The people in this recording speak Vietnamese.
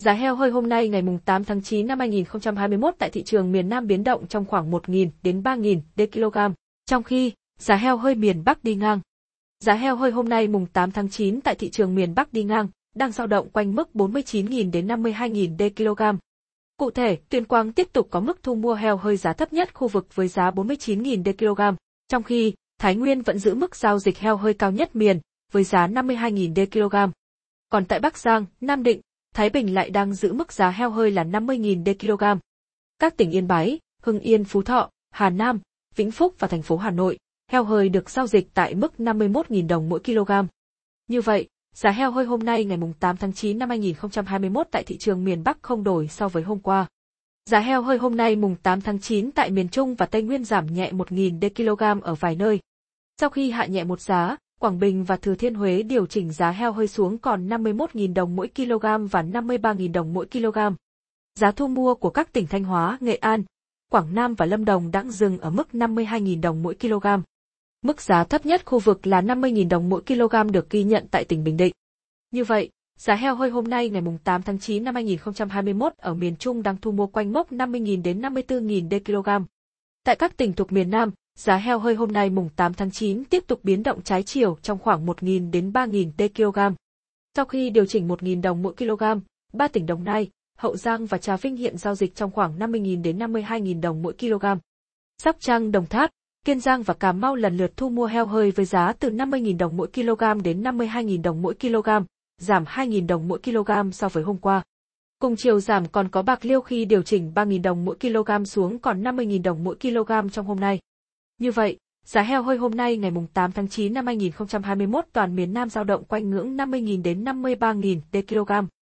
Giá heo hơi hôm nay ngày 8 tháng 9 năm 2021 tại thị trường miền Nam biến động trong khoảng 1.000 đến 3.000 kg, trong khi giá heo hơi miền Bắc đi ngang. Giá heo hơi hôm nay mùng 8 tháng 9 tại thị trường miền Bắc đi ngang, đang dao động quanh mức 49.000 đến 52.000 kg. Cụ thể, Tuyên Quang tiếp tục có mức thu mua heo hơi giá thấp nhất khu vực với giá 49.000 kg, trong khi Thái Nguyên vẫn giữ mức giao dịch heo hơi cao nhất miền, với giá 52.000 kg. Còn tại Bắc Giang, Nam Định, Thái Bình lại đang giữ mức giá heo hơi là 50.000 đê kg. Các tỉnh Yên Bái, Hưng Yên Phú Thọ, Hà Nam, Vĩnh Phúc và thành phố Hà Nội, heo hơi được giao dịch tại mức 51.000 đồng mỗi kg. Như vậy, giá heo hơi hôm nay ngày 8 tháng 9 năm 2021 tại thị trường miền Bắc không đổi so với hôm qua. Giá heo hơi hôm nay mùng 8 tháng 9 tại miền Trung và Tây Nguyên giảm nhẹ 1.000 đê kg ở vài nơi. Sau khi hạ nhẹ một giá, Quảng Bình và Thừa Thiên Huế điều chỉnh giá heo hơi xuống còn 51.000 đồng mỗi kg và 53.000 đồng mỗi kg. Giá thu mua của các tỉnh Thanh Hóa, Nghệ An, Quảng Nam và Lâm Đồng đang dừng ở mức 52.000 đồng mỗi kg. Mức giá thấp nhất khu vực là 50.000 đồng mỗi kg được ghi nhận tại tỉnh Bình Định. Như vậy, giá heo hơi hôm nay ngày 8 tháng 9 năm 2021 ở miền Trung đang thu mua quanh mốc 50.000 đến 54.000 kg. Tại các tỉnh thuộc miền Nam, giá heo hơi hôm nay mùng 8 tháng 9 tiếp tục biến động trái chiều trong khoảng 1.000 đến 3.000 kg. Sau khi điều chỉnh 1.000 đồng mỗi kg, ba tỉnh Đồng Nai, Hậu Giang và Trà Vinh hiện giao dịch trong khoảng 50.000 đến 52.000 đồng mỗi kg. Sóc Trăng, Đồng Tháp, Kiên Giang và Cà Mau lần lượt thu mua heo hơi với giá từ 50.000 đồng mỗi kg đến 52.000 đồng mỗi kg, giảm 2.000 đồng mỗi kg so với hôm qua. Cùng chiều giảm còn có Bạc Liêu khi điều chỉnh 3.000 đồng mỗi kg xuống còn 50.000 đồng mỗi kg trong hôm nay. Như vậy, giá heo hơi hôm nay ngày 8 tháng 9 năm 2021 toàn miền Nam giao động quanh ngưỡng 50.000 đến 53.000 kg.